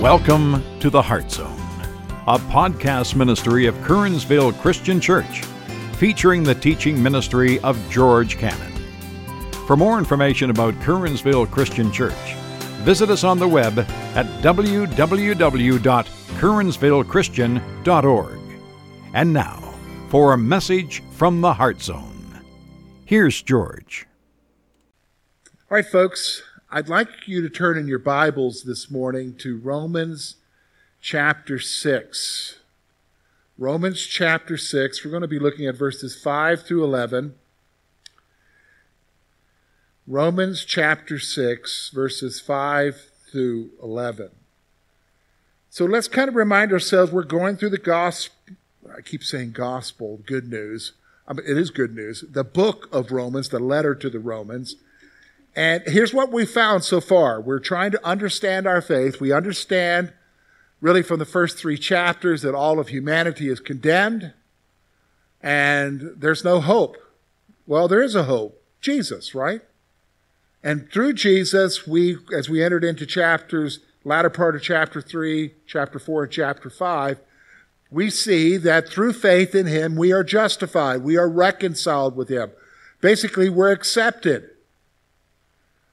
Welcome to the Heart Zone, a podcast ministry of Kernsville Christian Church, featuring the teaching ministry of George Cannon. For more information about Kernsville Christian Church, visit us on the web at www.kernsvillechristian.org. And now, for a message from the Heart Zone. Here's George. All right, folks, I'd like you to turn in your Bibles this morning to Romans chapter 6. Romans chapter 6. We're going to be looking at verses 5 through 11. Romans chapter 6, verses 5 through 11. So let's kind of remind ourselves we're going through the gospel. I keep saying gospel, good news. I mean, it is good news. The book of Romans, the letter to the Romans. And here's what we found so far. We're trying to understand our faith. We understand really from the first three chapters that all of humanity is condemned and there's no hope. Well, there is a hope. Jesus, right? And through Jesus, we, as we entered into chapters, latter part of chapter three, chapter four, and chapter five, we see that through faith in Him, we are justified. We are reconciled with Him. Basically, we're accepted.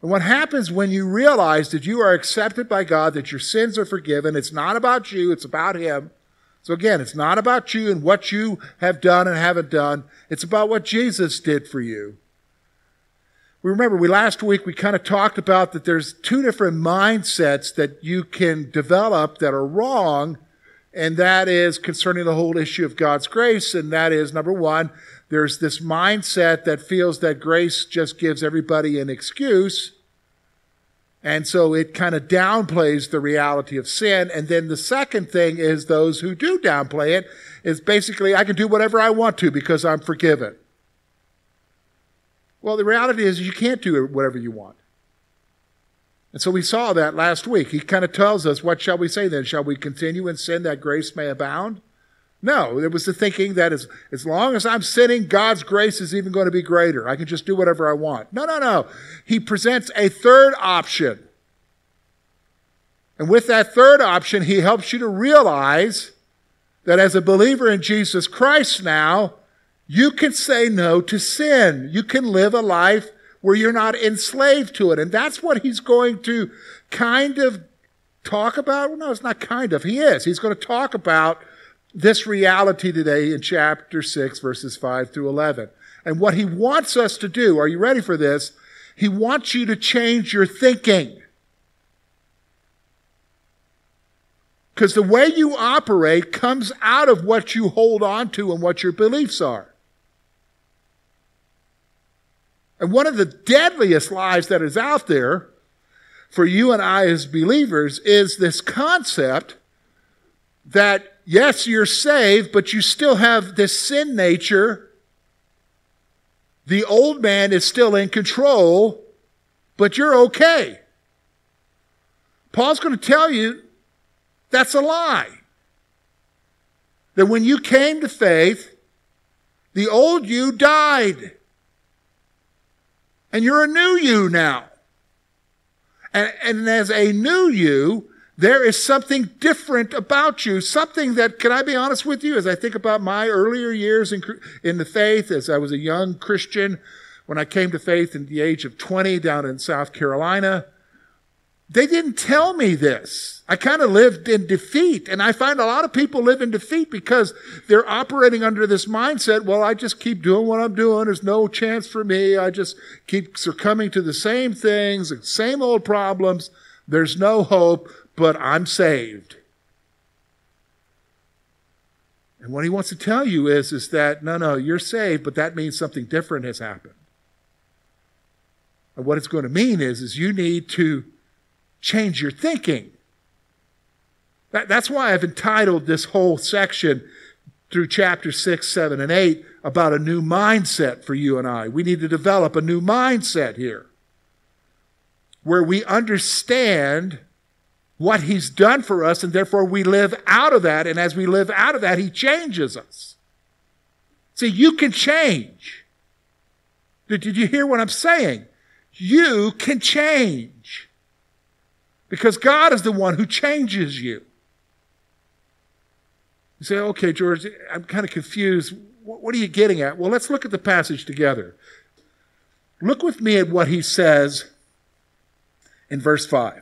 And what happens when you realize that you are accepted by God, that your sins are forgiven, it's not about you, it's about Him. So again, it's not about you and what you have done and haven't done. It's about what Jesus did for you. We remember we last week we kind of talked about that there's two different mindsets that you can develop that are wrong, and that is concerning the whole issue of God's grace. And that is number one, there's this mindset that feels that grace just gives everybody an excuse. And so it kind of downplays the reality of sin. And then the second thing is those who do downplay it is basically, I can do whatever I want to because I'm forgiven. Well, the reality is you can't do whatever you want. And so we saw that last week. He kind of tells us, what shall we say then? Shall we continue in sin that grace may abound? No, there was the thinking that as, as long as I'm sinning, God's grace is even going to be greater. I can just do whatever I want. No, no, no. He presents a third option. And with that third option, he helps you to realize that as a believer in Jesus Christ now, you can say no to sin. You can live a life where you're not enslaved to it. And that's what he's going to kind of talk about. Well, No, it's not kind of. He is. He's going to talk about this reality today in chapter 6, verses 5 through 11. And what he wants us to do, are you ready for this? He wants you to change your thinking. Because the way you operate comes out of what you hold on to and what your beliefs are. And one of the deadliest lies that is out there for you and I as believers is this concept that yes, you're saved, but you still have this sin nature. The old man is still in control, but you're okay. Paul's going to tell you that's a lie. That when you came to faith, the old you died. And you're a new you now. And, and as a new you, there is something different about you, something that, can I be honest with you, as I think about my earlier years in, in the faith, as I was a young Christian, when I came to faith in the age of 20 down in South Carolina, they didn't tell me this. I kind of lived in defeat. And I find a lot of people live in defeat because they're operating under this mindset. Well, I just keep doing what I'm doing. There's no chance for me. I just keep succumbing to the same things, the same old problems. There's no hope but I'm saved. And what he wants to tell you is, is that no, no, you're saved, but that means something different has happened. And what it's going to mean is, is you need to change your thinking. That, that's why I've entitled this whole section through chapter 6, 7, and 8 about a new mindset for you and I. We need to develop a new mindset here where we understand what he's done for us, and therefore we live out of that. And as we live out of that, he changes us. See, you can change. Did, did you hear what I'm saying? You can change. Because God is the one who changes you. You say, okay, George, I'm kind of confused. What are you getting at? Well, let's look at the passage together. Look with me at what he says in verse 5.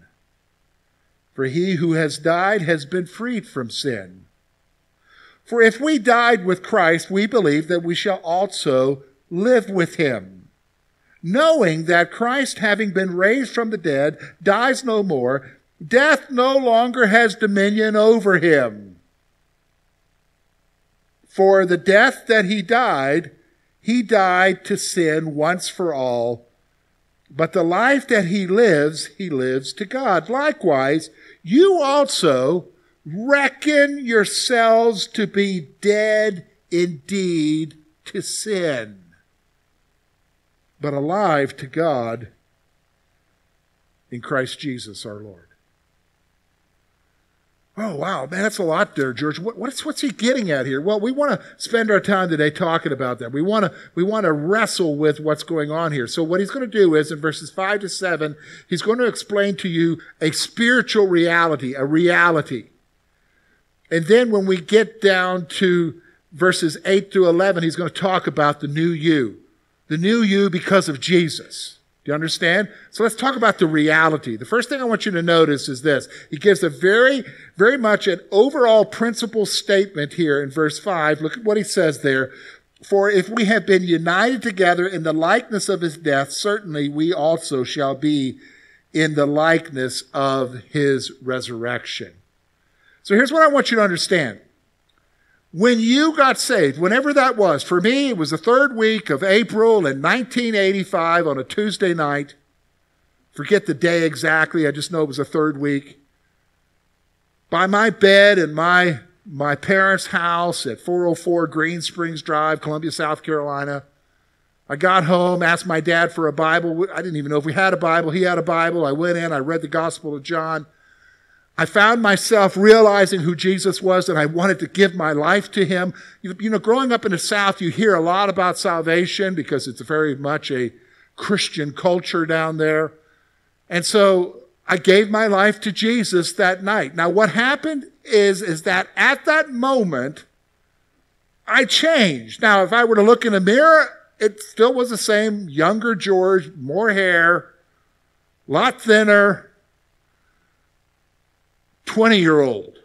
for he who has died has been freed from sin. For if we died with Christ, we believe that we shall also live with him, knowing that Christ, having been raised from the dead, dies no more, death no longer has dominion over him. For the death that he died, he died to sin once for all but the life that he lives, he lives to God. Likewise, you also reckon yourselves to be dead indeed to sin, but alive to God in Christ Jesus our Lord. Oh, wow, man, that's a lot there, George. What, what's, what's he getting at here? Well, we want to spend our time today talking about that. We want to, we want to wrestle with what's going on here. So what he's going to do is in verses five to seven, he's going to explain to you a spiritual reality, a reality. And then when we get down to verses eight through 11, he's going to talk about the new you, the new you because of Jesus. Do you understand? So let's talk about the reality. The first thing I want you to notice is this. He gives a very, very much an overall principle statement here in verse 5. Look at what he says there. For if we have been united together in the likeness of his death, certainly we also shall be in the likeness of his resurrection. So here's what I want you to understand. When you got saved, whenever that was, for me, it was the third week of April in 1985 on a Tuesday night. Forget the day exactly, I just know it was the third week. By my bed in my, my parents' house at 404 Green Springs Drive, Columbia, South Carolina. I got home, asked my dad for a Bible. I didn't even know if we had a Bible. He had a Bible. I went in, I read the Gospel of John. I found myself realizing who Jesus was and I wanted to give my life to him. You, you know, growing up in the South, you hear a lot about salvation because it's very much a Christian culture down there. And so I gave my life to Jesus that night. Now, what happened is, is that at that moment, I changed. Now, if I were to look in a mirror, it still was the same younger George, more hair, a lot thinner, 20 year old.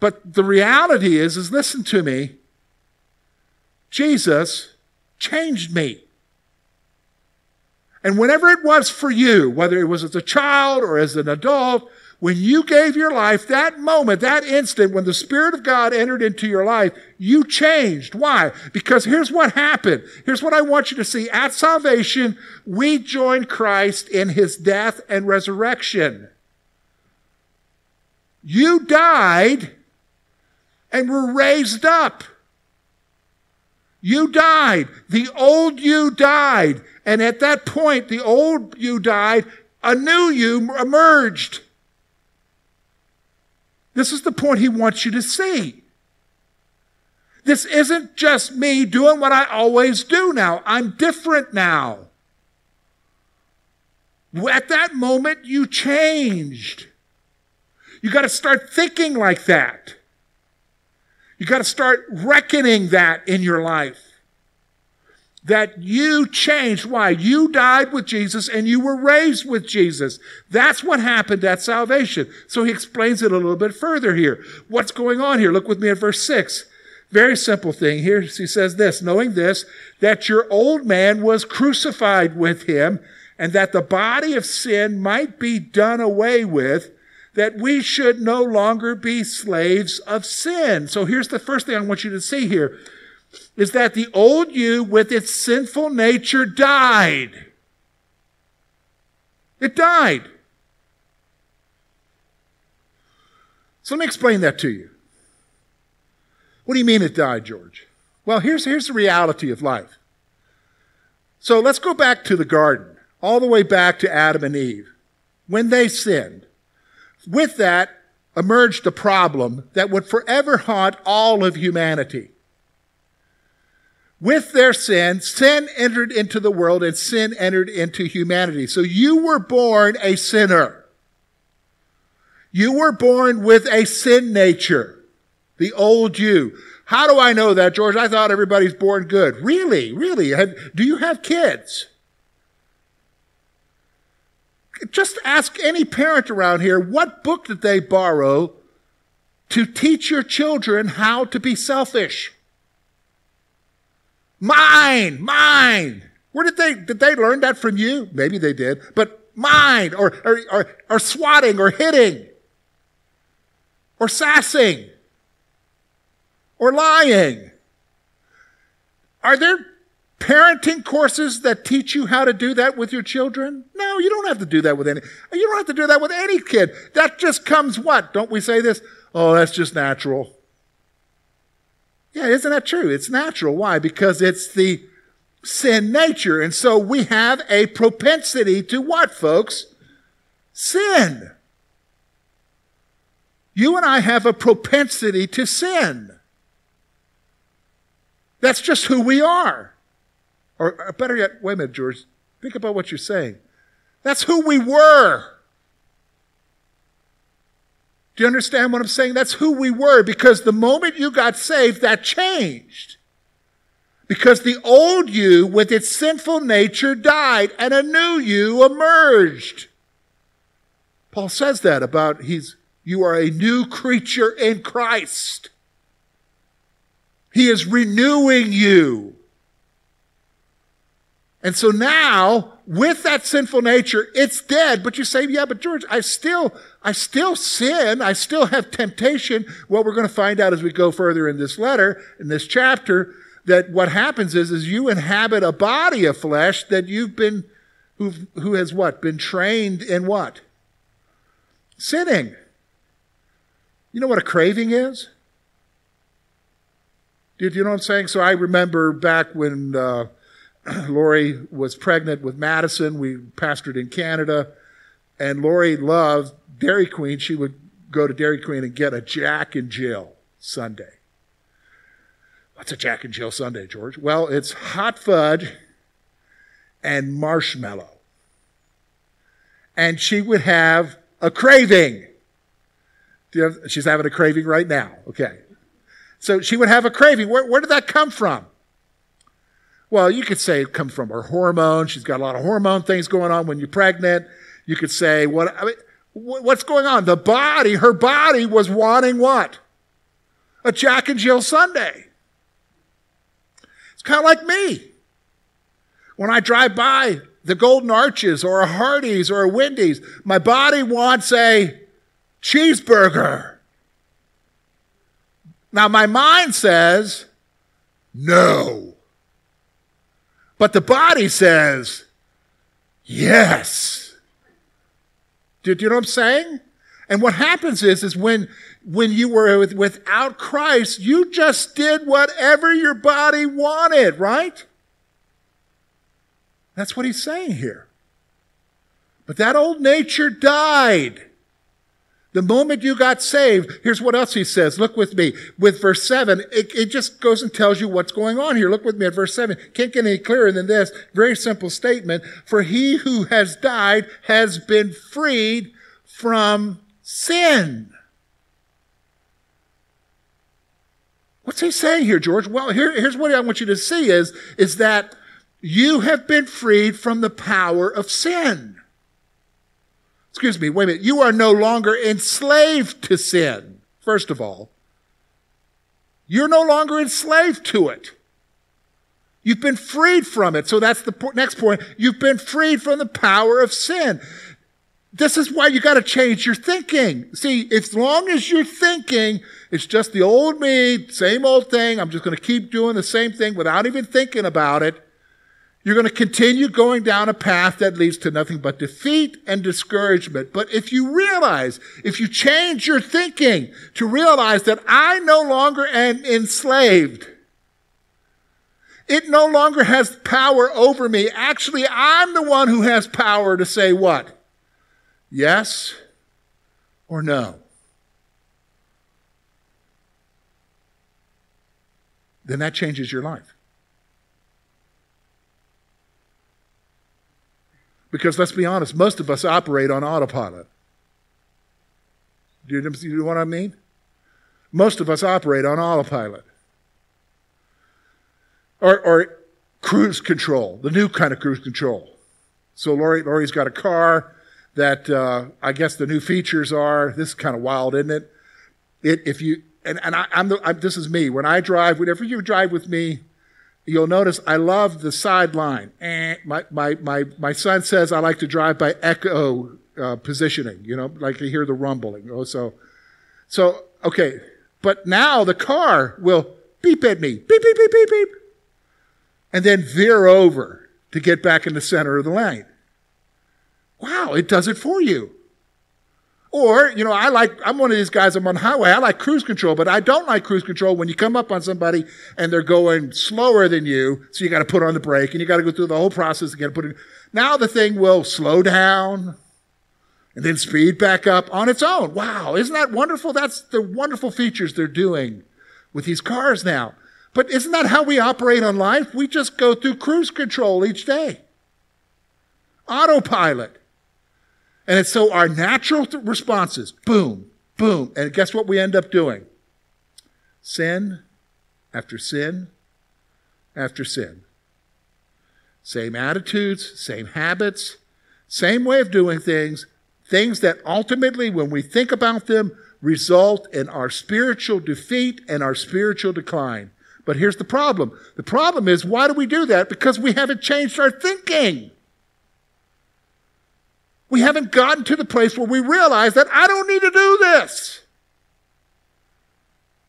But the reality is, is listen to me. Jesus changed me. And whenever it was for you, whether it was as a child or as an adult, when you gave your life, that moment, that instant, when the Spirit of God entered into your life, you changed. Why? Because here's what happened. Here's what I want you to see. At salvation, we joined Christ in his death and resurrection. You died and were raised up. You died. The old you died. And at that point, the old you died, a new you emerged. This is the point he wants you to see. This isn't just me doing what I always do now. I'm different now. At that moment, you changed. You got to start thinking like that. You got to start reckoning that in your life. That you changed. Why? You died with Jesus and you were raised with Jesus. That's what happened at salvation. So he explains it a little bit further here. What's going on here? Look with me at verse 6. Very simple thing here. He says this, knowing this, that your old man was crucified with him and that the body of sin might be done away with that we should no longer be slaves of sin. So here's the first thing I want you to see here is that the old you with its sinful nature died. It died. So let me explain that to you. What do you mean it died, George? Well, here's, here's the reality of life. So let's go back to the garden, all the way back to Adam and Eve. When they sinned, with that emerged a problem that would forever haunt all of humanity. With their sin, sin entered into the world and sin entered into humanity. So you were born a sinner. You were born with a sin nature, the old you. How do I know that, George? I thought everybody's born good. Really? Really? do you have kids? Just ask any parent around here what book did they borrow to teach your children how to be selfish? Mine, mine. Where did they did they learn that from you? Maybe they did, but mine or or, or, or swatting or hitting or sassing or lying. Are there parenting courses that teach you how to do that with your children? No, you don't have to do that with any. You don't have to do that with any kid. That just comes what? Don't we say this? Oh, that's just natural. Yeah, isn't that true? It's natural. Why? Because it's the sin nature. And so we have a propensity to what, folks? Sin. You and I have a propensity to sin. That's just who we are. Or, or better yet, wait a minute, George. Think about what you're saying. That's who we were. Do you understand what I'm saying? That's who we were because the moment you got saved, that changed. Because the old you with its sinful nature died and a new you emerged. Paul says that about he's you are a new creature in Christ. He is renewing you. And so now, with that sinful nature, it's dead. But you say, yeah, but George, I still, I still sin. I still have temptation. What we're going to find out as we go further in this letter, in this chapter, that what happens is, is you inhabit a body of flesh that you've been, who who has what? Been trained in what? Sinning. You know what a craving is? Do you know what I'm saying? So I remember back when uh, Lori was pregnant with Madison, we pastored in Canada, and Lori loved Dairy Queen. She would go to Dairy Queen and get a Jack and Jill sundae. What's a Jack and Jill sundae, George? Well, it's hot fudge and marshmallow. And she would have a craving. Have, she's having a craving right now. Okay. So she would have a craving. Where, where did that come from? Well, you could say it comes from her hormone. She's got a lot of hormone things going on when you're pregnant. You could say, what, I mean, what's going on? The body, her body was wanting what? A Jack and Jill sundae. It's kind of like me. When I drive by the Golden Arches or a Hardee's or a Wendy's, my body wants a cheeseburger. Now, my mind says, no. But the body says, yes. Do, do you know what I'm saying? And what happens is, is when, when you were with, without Christ, you just did whatever your body wanted, right? That's what he's saying here. But that old nature died. The moment you got saved, here's what else he says. Look with me. With verse 7, it, it, just goes and tells you what's going on here. Look with me at verse 7. Can't get any clearer than this. Very simple statement. For he who has died has been freed from sin. What's he saying here, George? Well, here, here's what I want you to see is, is that you have been freed from the power of sin excuse me, wait a minute, you are no longer enslaved to sin, first of all. You're no longer enslaved to it. You've been freed from it. So that's the next point. You've been freed from the power of sin. This is why you got to change your thinking. See, as long as you're thinking, it's just the old me, same old thing, I'm just going to keep doing the same thing without even thinking about it, You're going to continue going down a path that leads to nothing but defeat and discouragement. But if you realize, if you change your thinking to realize that I no longer am enslaved, it no longer has power over me. Actually, I'm the one who has power to say what? Yes or no. Then that changes your life. Because let's be honest, most of us operate on autopilot. Do you, do you know what I mean? Most of us operate on autopilot. Or, or cruise control, the new kind of cruise control. So Lori, Lori's got a car that uh, I guess the new features are. This is kind of wild, isn't it? It if you and, and I, am this is me. When I drive, whenever you drive with me, you'll notice I love the sideline. Eh, my, my, my, my son says I like to drive by echo uh, positioning, you know, like to hear the rumbling. Oh, so, so, okay. But now the car will beep at me, beep, beep, beep, beep, beep, and then veer over to get back in the center of the lane. Wow, it does it for you. Or, you know, I like, I'm one of these guys, I'm on highway, I like cruise control, but I don't like cruise control when you come up on somebody and they're going slower than you, so you got to put on the brake and you got to go through the whole process again. Put it, now the thing will slow down and then speed back up on its own. Wow, isn't that wonderful? That's the wonderful features they're doing with these cars now. But isn't that how we operate on life? We just go through cruise control each day. Autopilot. And it's so our natural responses, boom, boom. And guess what we end up doing? Sin after sin after sin. Same attitudes, same habits, same way of doing things, things that ultimately, when we think about them, result in our spiritual defeat and our spiritual decline. But here's the problem. The problem is, why do we do that? Because we haven't changed our thinking. We haven't gotten to the place where we realize that I don't need to do this.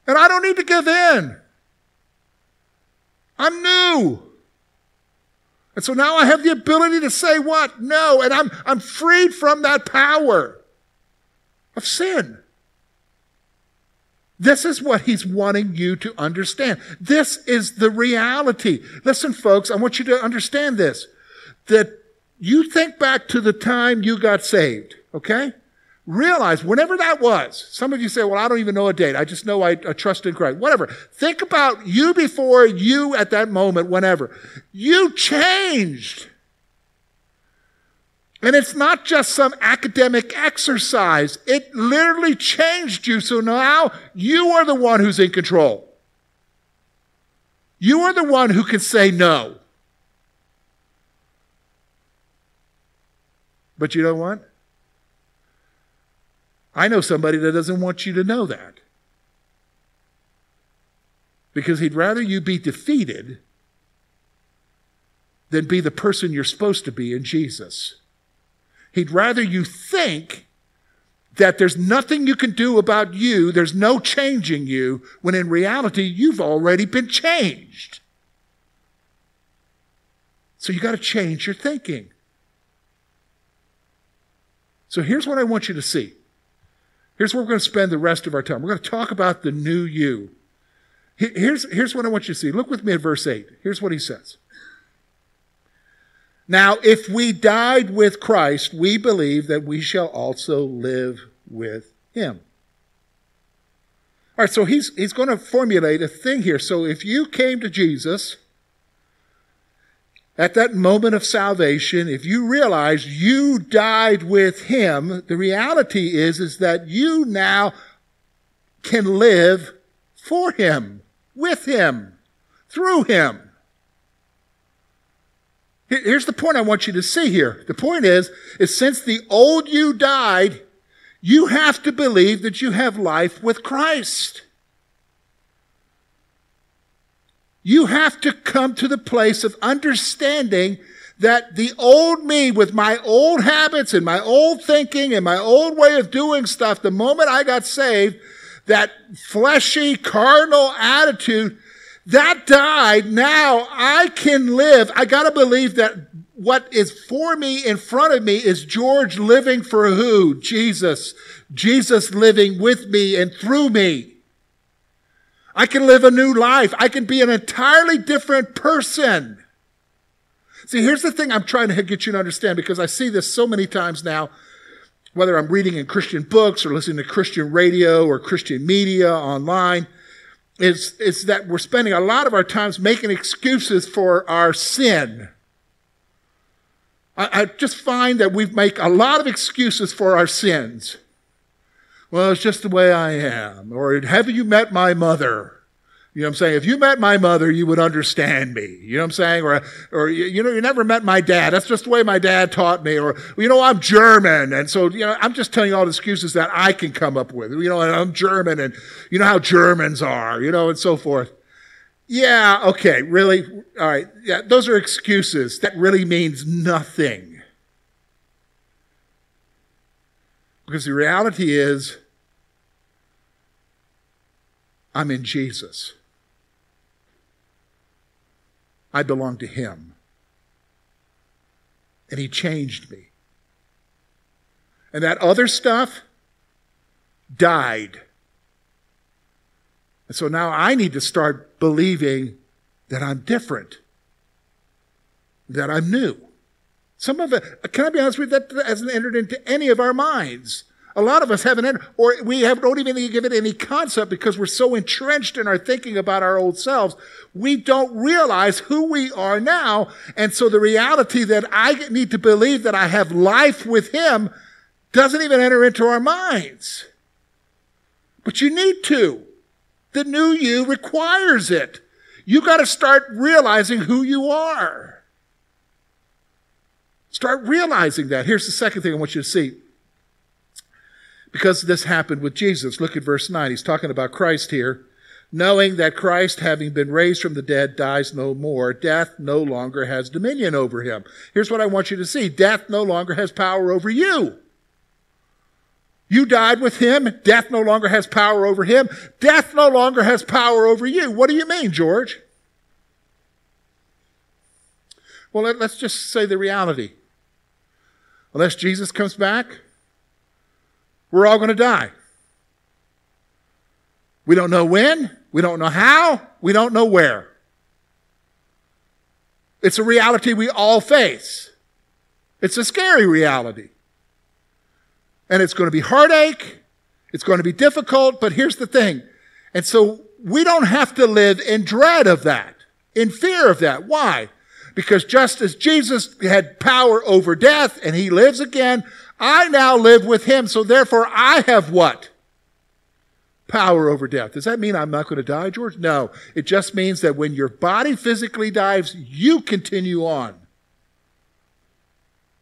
And I don't need to give in. I'm new. And so now I have the ability to say what? No. And I'm, I'm freed from that power of sin. This is what he's wanting you to understand. This is the reality. Listen, folks, I want you to understand this that you think back to the time you got saved, okay? Realize whenever that was, some of you say, well, I don't even know a date. I just know I, I trust in Christ. Whatever. Think about you before you at that moment, whenever. You changed. And it's not just some academic exercise. It literally changed you. So now you are the one who's in control. You are the one who can say no. But you know what? I know somebody that doesn't want you to know that. Because he'd rather you be defeated than be the person you're supposed to be in Jesus. He'd rather you think that there's nothing you can do about you, there's no changing you, when in reality, you've already been changed. So you got to change your thinking. So here's what I want you to see. Here's where we're going to spend the rest of our time. We're going to talk about the new you. Here's, here's what I want you to see. Look with me at verse 8. Here's what he says. Now, if we died with Christ, we believe that we shall also live with him. All right, so he's, he's going to formulate a thing here. So if you came to Jesus, at that moment of salvation, if you realize you died with him, the reality is, is that you now can live for him, with him, through him. Here's the point I want you to see here. The point is, is since the old you died, you have to believe that you have life with Christ. You have to come to the place of understanding that the old me with my old habits and my old thinking and my old way of doing stuff, the moment I got saved, that fleshy, carnal attitude, That died. Now I can live. I got to believe that what is for me in front of me is George living for who? Jesus. Jesus living with me and through me. I can live a new life. I can be an entirely different person. See, here's the thing I'm trying to get you to understand because I see this so many times now, whether I'm reading in Christian books or listening to Christian radio or Christian media online, is, is that we're spending a lot of our times making excuses for our sin. I, I just find that we make a lot of excuses for our sins. Well, it's just the way I am. Or have you met my mother? You know what I'm saying? If you met my mother, you would understand me. You know what I'm saying? Or, or you know, you never met my dad. That's just the way my dad taught me. Or, you know, I'm German. And so, you know, I'm just telling you all the excuses that I can come up with. You know, I'm German and you know how Germans are, you know, and so forth. Yeah, okay, really? All right. Yeah, those are excuses. That really means nothing. Because the reality is, I'm in Jesus. I belong to Him. And He changed me. And that other stuff died. And so now I need to start believing that I'm different, that I'm new. Some of it, can I be honest with you, that hasn't entered into any of our minds. A lot of us haven't entered, or we have, don't even give it any concept because we're so entrenched in our thinking about our old selves. We don't realize who we are now. And so the reality that I need to believe that I have life with Him doesn't even enter into our minds. But you need to. The new you requires it. You got to start realizing who you are. Start realizing that. Here's the second thing I want you to see. Because this happened with Jesus. Look at verse 9. He's talking about Christ here. Knowing that Christ, having been raised from the dead, dies no more, death no longer has dominion over him. Here's what I want you to see death no longer has power over you. You died with him. Death no longer has power over him. Death no longer has power over you. What do you mean, George? Well, let, us just say the reality. Unless Jesus comes back, we're all going to die. We don't know when, we don't know how, we don't know where. It's a reality we all face. It's a scary reality. And it's going to be heartache, it's going to be difficult, but here's the thing. And so we don't have to live in dread of that, in fear of that. Why? Because just as Jesus had power over death and he lives again, I now live with him. So therefore I have what? Power over death. Does that mean I'm not going to die, George? No. It just means that when your body physically dies, you continue on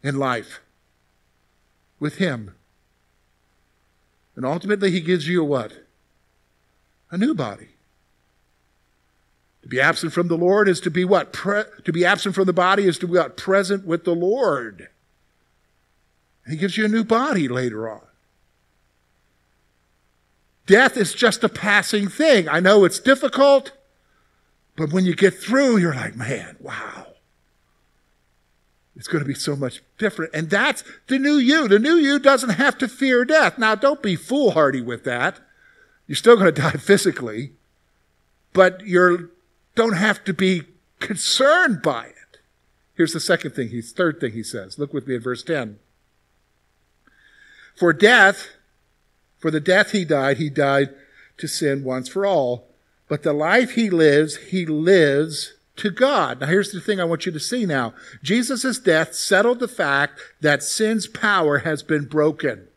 in life with him. And ultimately, he gives you a what? A new body. To be absent from the Lord is to be what? Pre- to be absent from the body is to be what? Present with the Lord. He gives you a new body later on. Death is just a passing thing. I know it's difficult, but when you get through, you're like, man, wow. It's going to be so much different. And that's the new you. The new you doesn't have to fear death. Now, don't be foolhardy with that. You're still going to die physically, but you're don't have to be concerned by it. Here's the second thing, he's third thing he says. Look with me at verse 10. For death, for the death he died, he died to sin once for all. But the life he lives, he lives to God. Now here's the thing I want you to see now. Jesus' death settled the fact that sin's power has been broken.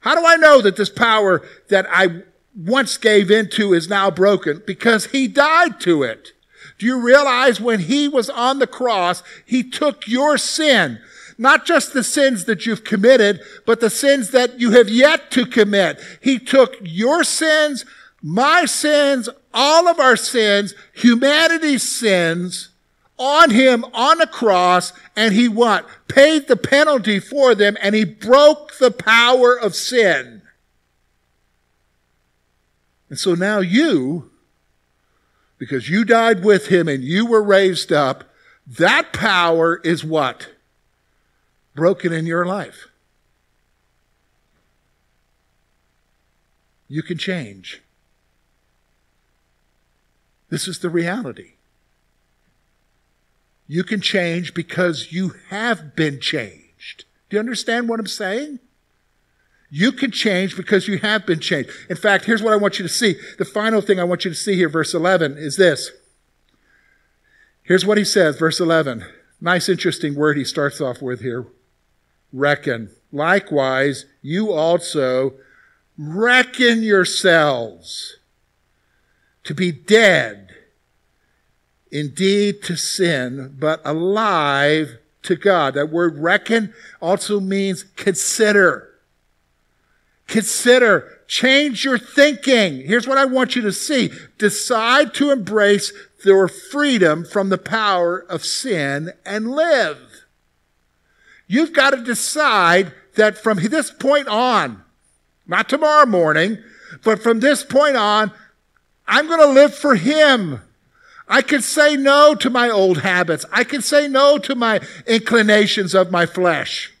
How do I know that this power that I once gave into is now broken because he died to it. Do you realize when he was on the cross, he took your sin, not just the sins that you've committed, but the sins that you have yet to commit. He took your sins, my sins, all of our sins, humanity's sins on him on the cross and he what? Paid the penalty for them and he broke the power of sin. And so now you because you died with him and you were raised up, that power is what? Broken in your life. You can change. This is the reality. You can change because you have been changed. Do you understand what I'm saying? You can change because you have been changed. In fact, here's what I want you to see. The final thing I want you to see here, verse 11, is this. Here's what he says, verse 11. Nice, interesting word he starts off with here. Reckon. Likewise, you also reckon yourselves to be dead indeed to sin, but alive to God. That word reckon also means consider. Consider, change your thinking. Here's what I want you to see. Decide to embrace your freedom from the power of sin and live. You've got to decide that from this point on, not tomorrow morning, but from this point on, I'm going to live for Him. I can say no to my old habits. I can say no to my inclinations of my flesh.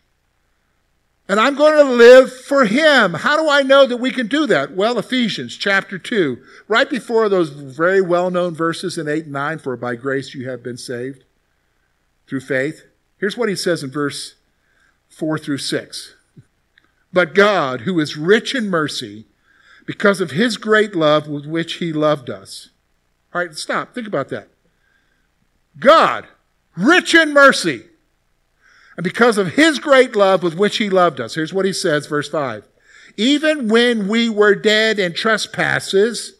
And I'm going to live for Him. How do I know that we can do that? Well, Ephesians chapter 2, right before those very well known verses in 8 and 9, for by grace you have been saved through faith. Here's what he says in verse 4 through 6. But God, who is rich in mercy, because of his great love with which he loved us. All right, stop. Think about that. God, rich in mercy, and because of his great love with which he loved us. Here's what he says, verse 5. Even when we were dead in trespasses,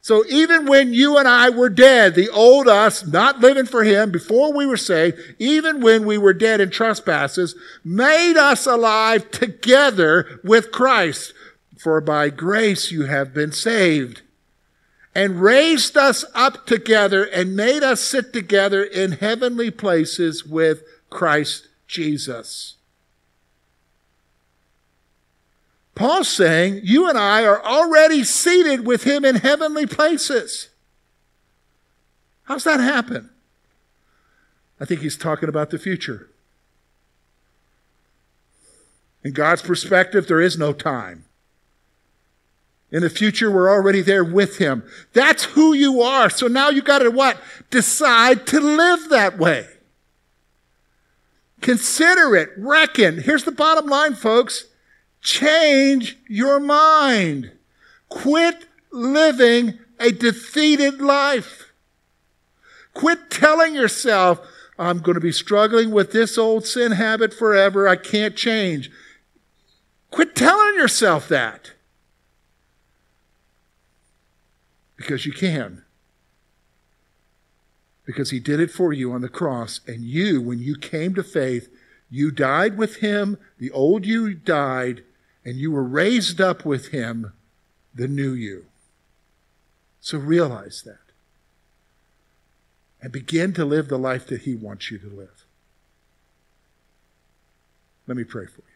so even when you and I were dead, the old us, not living for him before we were saved, even when we were dead in trespasses, made us alive together with Christ. For by grace you have been saved and raised us up together and made us sit together in heavenly places with Christ Jesus. Paul's saying, You and I are already seated with him in heavenly places. How's that happen? I think he's talking about the future. In God's perspective, there is no time. In the future, we're already there with him. That's who you are. So now you got to what? Decide to live that way. Consider it. Reckon. Here's the bottom line, folks. Change your mind. Quit living a defeated life. Quit telling yourself, I'm going to be struggling with this old sin habit forever. I can't change. Quit telling yourself that. Because you can. Because he did it for you on the cross. And you, when you came to faith, you died with him. The old you died and you were raised up with him, the new you. So realize that. And begin to live the life that he wants you to live. Let me pray for you.